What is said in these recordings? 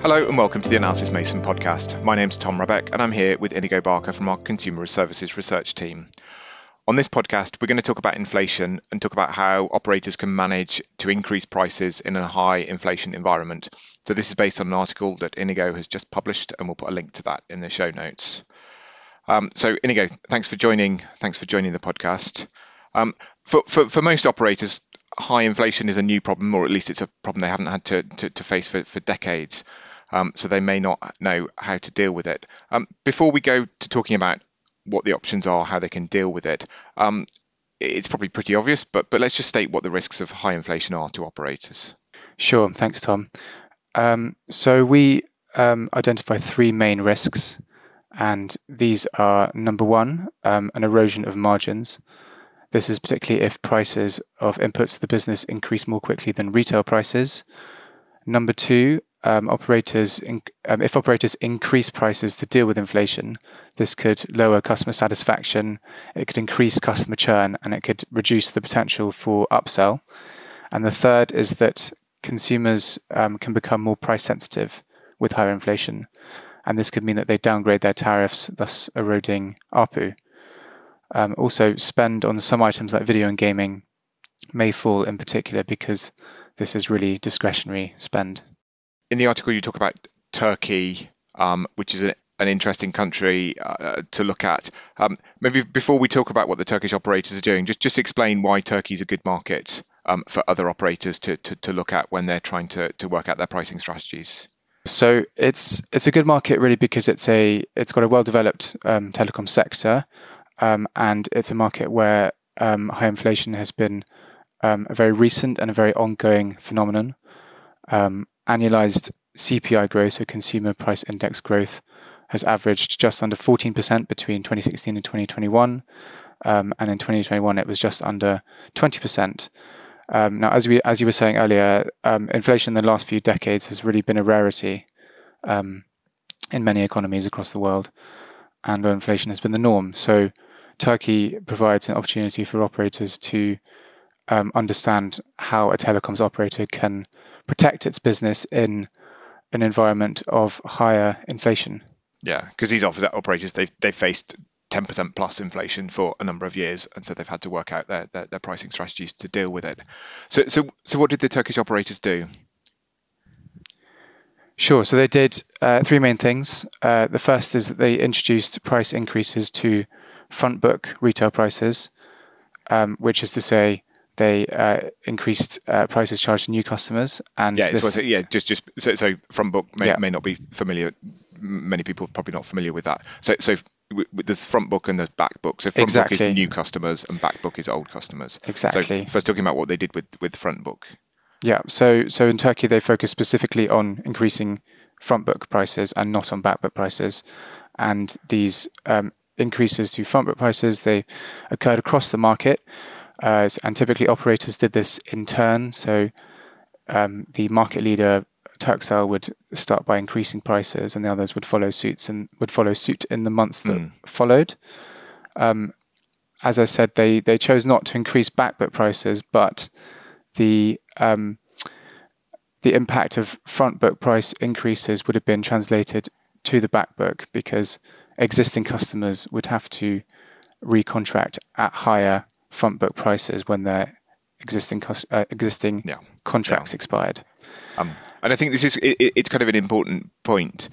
Hello and welcome to the Analysys Mason podcast. My name's Tom Rebbeck and I'm here with Inigo Barker from our Consumer Services Research team. On this podcast, we're going to talk about inflation and talk about how operators can manage to increase prices in a high inflation environment. So, this is based on an article that Inigo has just published, and we'll put a link to that in the show notes. Um, so, Inigo, thanks for joining. Thanks for joining the podcast. Um, for, for, for most operators, high inflation is a new problem, or at least it's a problem they haven't had to, to, to face for, for decades um, so they may not know how to deal with it. Um, before we go to talking about what the options are, how they can deal with it, um, it's probably pretty obvious, but but let's just state what the risks of high inflation are to operators. Sure, thanks, Tom. Um, so we um, identify three main risks, and these are number one, an erosion of margins. This is particularly if prices of inputs to the business increase more quickly than retail prices. Number two, um, operators, in, um, if operators increase prices to deal with inflation, this could lower customer satisfaction, it could increase customer churn, and it could reduce the potential for upsell. And the third is that consumers um, can become more price sensitive with higher inflation, and this could mean that they downgrade their tariffs, thus eroding ARPU. Um, also, spend on some items like video and gaming may fall in particular because this is really discretionary spend in the article you talk about Turkey, um, which is a, an interesting country uh, to look at. Um, maybe before we talk about what the Turkish operators are doing, just just explain why Turkey is a good market um, for other operators to, to, to look at when they're trying to, to work out their pricing strategies. So it's it's a good market really because it's a it's got a well developed um, telecom sector, um, and it's a market where um, high inflation has been a very recent and a very ongoing phenomenon. Um, annualized CPI growth, so consumer price index growth, has averaged just under 14% between 2016 and 2021. Um, and in 2021, it was just under 20%. Um, now, as we as you were saying earlier, um, inflation in the last few decades has really been a rarity um, in many economies across the world, and inflation has been the norm. So, Turkey provides an opportunity for operators to um, understand how a telecoms operator can protect its business in an environment of higher inflation. Yeah, because these operators they've they've faced 10% plus inflation for a number of years, and so they've had to work out their, their, their pricing strategies to deal with it. So so so what did the Turkish operators do? Sure. So they did uh, three main things. Uh, the first is that they introduced price increases to front book retail prices, um, which is to say they uh, increased uh, prices charged to new customers. And yeah, this, yeah, just just so, so front book may, yeah. may not be familiar. Many people are probably not familiar with that. So so there's front book and there's back book. So front exactly. book is new customers and back book is old customers. Exactly. So first talking about what they did with with front book. Yeah. So so in Turkey they focus specifically on increasing front book prices and not on back book prices, and these um, increases to front book prices they occurred across the market. Uh, and typically, operators did this in turn. So um, the market leader Turkcell would start by increasing prices, and the others would follow suits and would follow suit in the months that mm. followed. Um, as I said, they they chose not to increase backbook prices, but the um, the impact of front book price increases would have been translated to the back book because existing customers would have to recontract at higher front book prices when their existing cost, uh, existing yeah. contracts yeah. expired. Um, and I think this is it, it's kind of an important point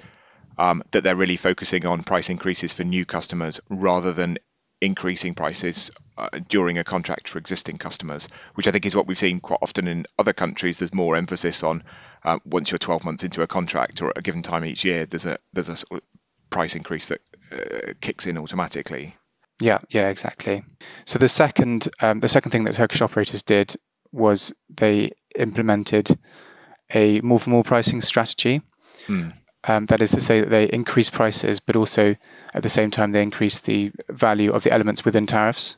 um, that they're really focusing on price increases for new customers rather than increasing prices uh, during a contract for existing customers, which I think is what we've seen quite often in other countries. There's more emphasis on uh, once you're 12 months into a contract or at a given time each year, there's a there's a price increase that uh, kicks in automatically. Yeah, yeah, exactly. So the second, um, the second thing that Turkish operators did was they implemented a more for more pricing strategy. Hmm. Um, that is to say that they increase prices, but also at the same time they increase the value of the elements within tariffs.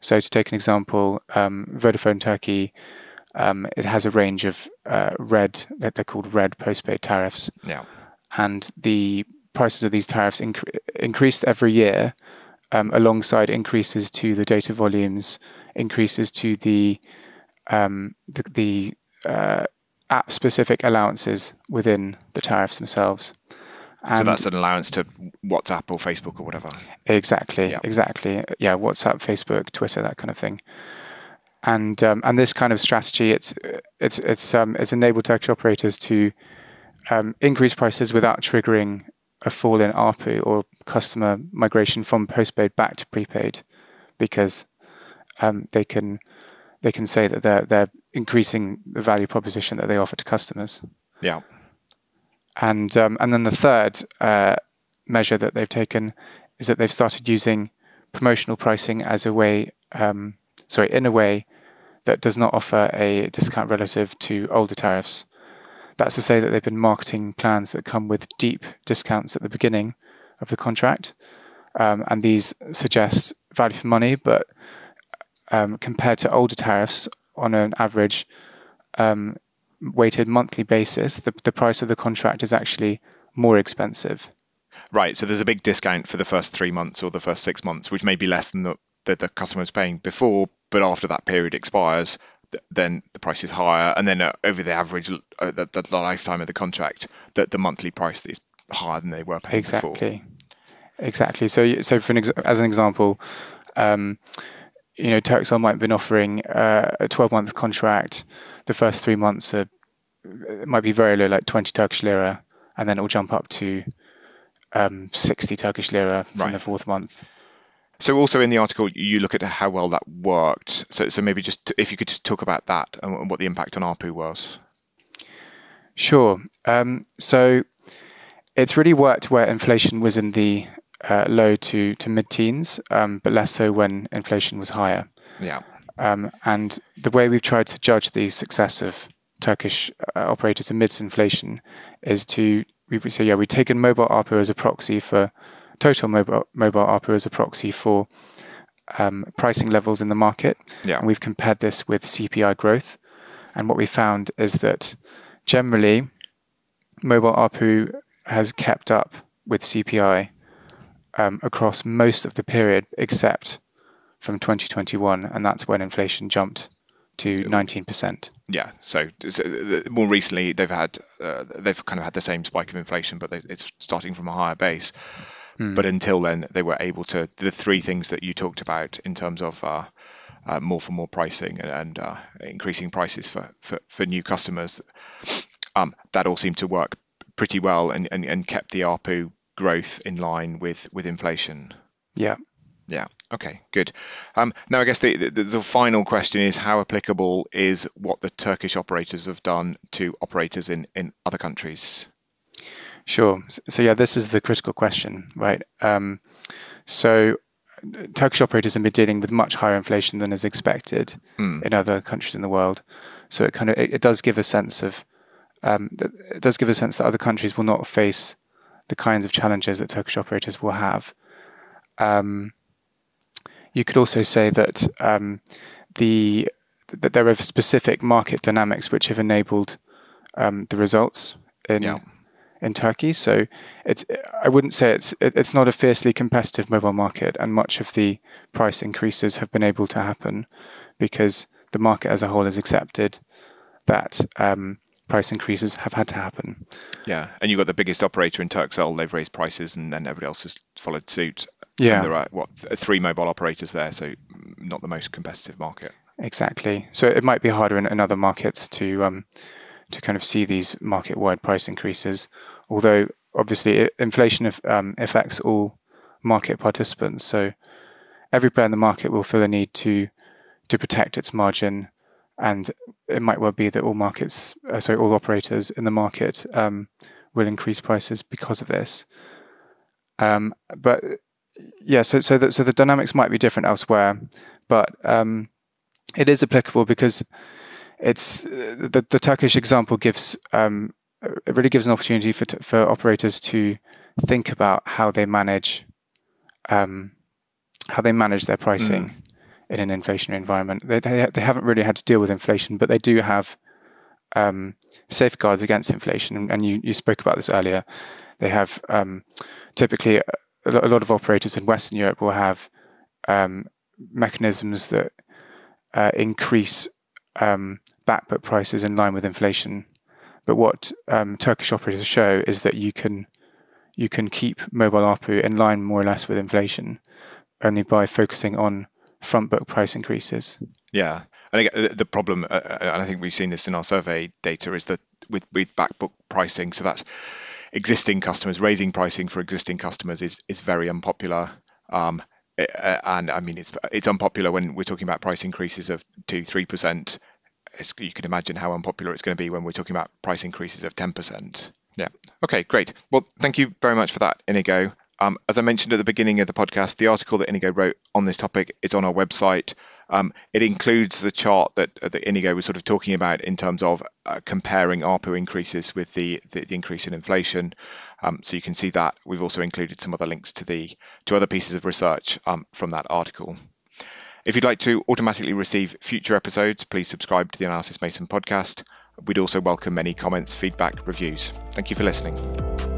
So to take an example, um, Vodafone Turkey, um, it has a range of uh, red that they're called red postpaid tariffs. Yeah. And the prices of these tariffs inc- increased every year um, alongside increases to the data volumes, increases to the um, the, the uh, app specific allowances within the tariffs themselves. And so that's an allowance to WhatsApp or Facebook or whatever. Exactly, yeah. exactly. Yeah, WhatsApp, Facebook, Twitter, that kind of thing. And um, and this kind of strategy, it's it's it's um, it's enabled Turkish operators to um, increase prices without triggering a fall in ARPU or customer migration from postpaid back to prepaid, because um, they can they can say that they're they're increasing the value proposition that they offer to customers. Yeah. And um, and then the third uh, measure that they've taken is that they've started using promotional pricing as a way, um, sorry, in a way that does not offer a discount relative to older tariffs. That's to say that they've been marketing plans that come with deep discounts at the beginning of the contract, um, and these suggest value for money, but um, compared to older tariffs on an average um, weighted monthly basis, the, the price of the contract is actually more expensive. Right. So there's a big discount for the first three months or the first six months, which may be less than the, that the customer was paying before, but after that period expires, then the price is higher, and then uh, over the average, uh, the, the, lifetime of the contract, that the monthly price is higher than they were paying exactly. before. Exactly. So, so for an ex- as an example, um, you know, Turkcell might have been offering uh, a 12 month contract. The first three months are, it might be very low, like 20 Turkish lira, and then it will jump up to um, 60 Turkish lira from right. the fourth month. So, also in the article, you look at how well that worked. So, so maybe just if you could just talk about that and what the impact on ARPU was. Sure. Um, so, it's really worked where inflation was in the uh, low to, to mid teens, um, but less so when inflation was higher. Yeah. Um, and the way we've tried to judge the success of Turkish uh, operators amidst inflation is to we say yeah we've taken mobile ARPU as a proxy for total mobile mobile ARPU as a proxy for um, pricing levels in the market. Yeah. And we've compared this with CPI growth, and what we found is that generally mobile ARPU has kept up with CPI um, across most of the period except from 2021, and that's when inflation jumped to 19%. Yeah, so, so more recently they've had uh, they've kind of had the same spike of inflation, but they, it's starting from a higher base. Mm. But until then, they were able to the three things that you talked about in terms of uh, uh, more for more pricing and, and uh, increasing prices for, for, for new customers. Um, that all seemed to work pretty well and, and, and kept the ARPU growth in line with with inflation. Yeah. Yeah. Okay. Good. Um, now, I guess the, the, the final question is how applicable is what the Turkish operators have done to operators in in other countries? Sure. So yeah, this is the critical question, right? Um, so Turkish operators have been dealing with much higher inflation than is expected mm. in other countries in the world. So it kind of it, it does give a sense of um, it does give a sense that other countries will not face the kinds of challenges that Turkish operators will have. Um, you could also say that um, the that there are specific market dynamics which have enabled um, the results in yeah. In Turkey. So it's I wouldn't say it's it's not a fiercely competitive mobile market, and much of the price increases have been able to happen because the market as a whole has accepted that um, price increases have had to happen. Yeah, and you've got the biggest operator in Turkcell. They've raised prices, and then everybody else has followed suit. Yeah, and there are what three mobile operators there, so not the most competitive market. Exactly. So it might be harder in, in other markets to um, to kind of see these market-wide price increases. Although obviously inflation um, affects all market participants, so every player in the market will feel a need to to protect its margin and it might well be that all markets, uh, sorry, all operators in the market um, will increase prices because of this. Um, but yeah, so so the, so the dynamics might be different elsewhere, but um, it is applicable because it's the, the Turkish example gives um, it really gives an opportunity for for operators to think about how they manage um, how they manage their pricing. Mm in an inflationary environment. They, they, they haven't really had to deal with inflation, but they do have um, safeguards against inflation. And, and, you, you spoke about this earlier. They have um, typically a, a, lot of operators in Western Europe will have um, mechanisms that uh, increase um, backbook prices in line with inflation. But what um, Turkish operators show is that you can you can keep mobile ARPU in line more or less with inflation only by focusing on front book price increases. Yeah, and again, the problem, uh, uh, and I think we've seen this in our survey data, is that with with back book pricing, so that's existing customers raising pricing for existing customers is is very unpopular. Um, and I mean, it's it's unpopular when we're talking about price increases of two, three percent. You can imagine how unpopular it's going to be when we're talking about price increases of ten percent. Yeah. Okay, great. Well, thank you very much for that, Inigo. Um, as I mentioned at the beginning of the podcast, the article that Inigo wrote on this topic is on our website. Um, it includes the chart that, that Inigo was sort of talking about in terms of uh, comparing ARPU increases with the, the, the increase in inflation. Um, so you can see that. We've also included some other links to the to other pieces of research um, from that article. If you'd like to automatically receive future episodes, please subscribe to the Analysys Mason podcast. We'd also welcome any comments, feedback, reviews. Thank you for listening.